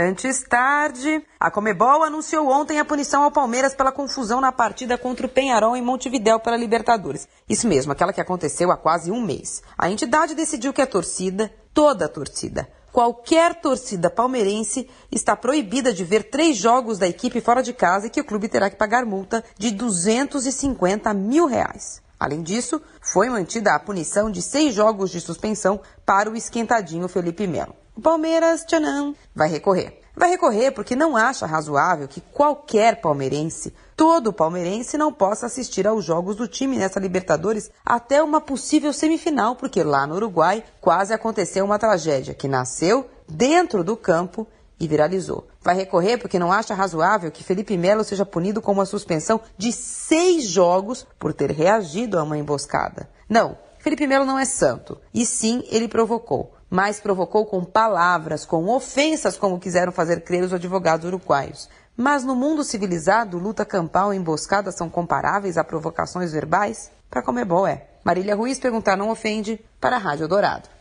Antes tarde, a Comebol anunciou ontem a punição ao Palmeiras pela confusão na partida contra o Penharol em Montevidéu pela Libertadores. Isso mesmo, aquela que aconteceu há quase um mês. A entidade decidiu que a torcida, toda a torcida, qualquer torcida palmeirense está proibida de ver três jogos da equipe fora de casa e que o clube terá que pagar multa de 250 mil reais. Além disso, foi mantida a punição de seis jogos de suspensão para o esquentadinho Felipe Melo. O Palmeiras, tchanã, vai recorrer. Vai recorrer porque não acha razoável que qualquer palmeirense, todo palmeirense, não possa assistir aos jogos do time nessa Libertadores até uma possível semifinal, porque lá no Uruguai quase aconteceu uma tragédia que nasceu dentro do campo e viralizou. Vai recorrer porque não acha razoável que Felipe Melo seja punido com uma suspensão de seis jogos por ter reagido a uma emboscada. Não, Felipe Melo não é santo. E sim, ele provocou mas provocou com palavras, com ofensas, como quiseram fazer crer os advogados uruguaios. Mas no mundo civilizado, luta campal e emboscada são comparáveis a provocações verbais? Para Comebol é. Marília Ruiz perguntar não ofende para a Rádio Dourado.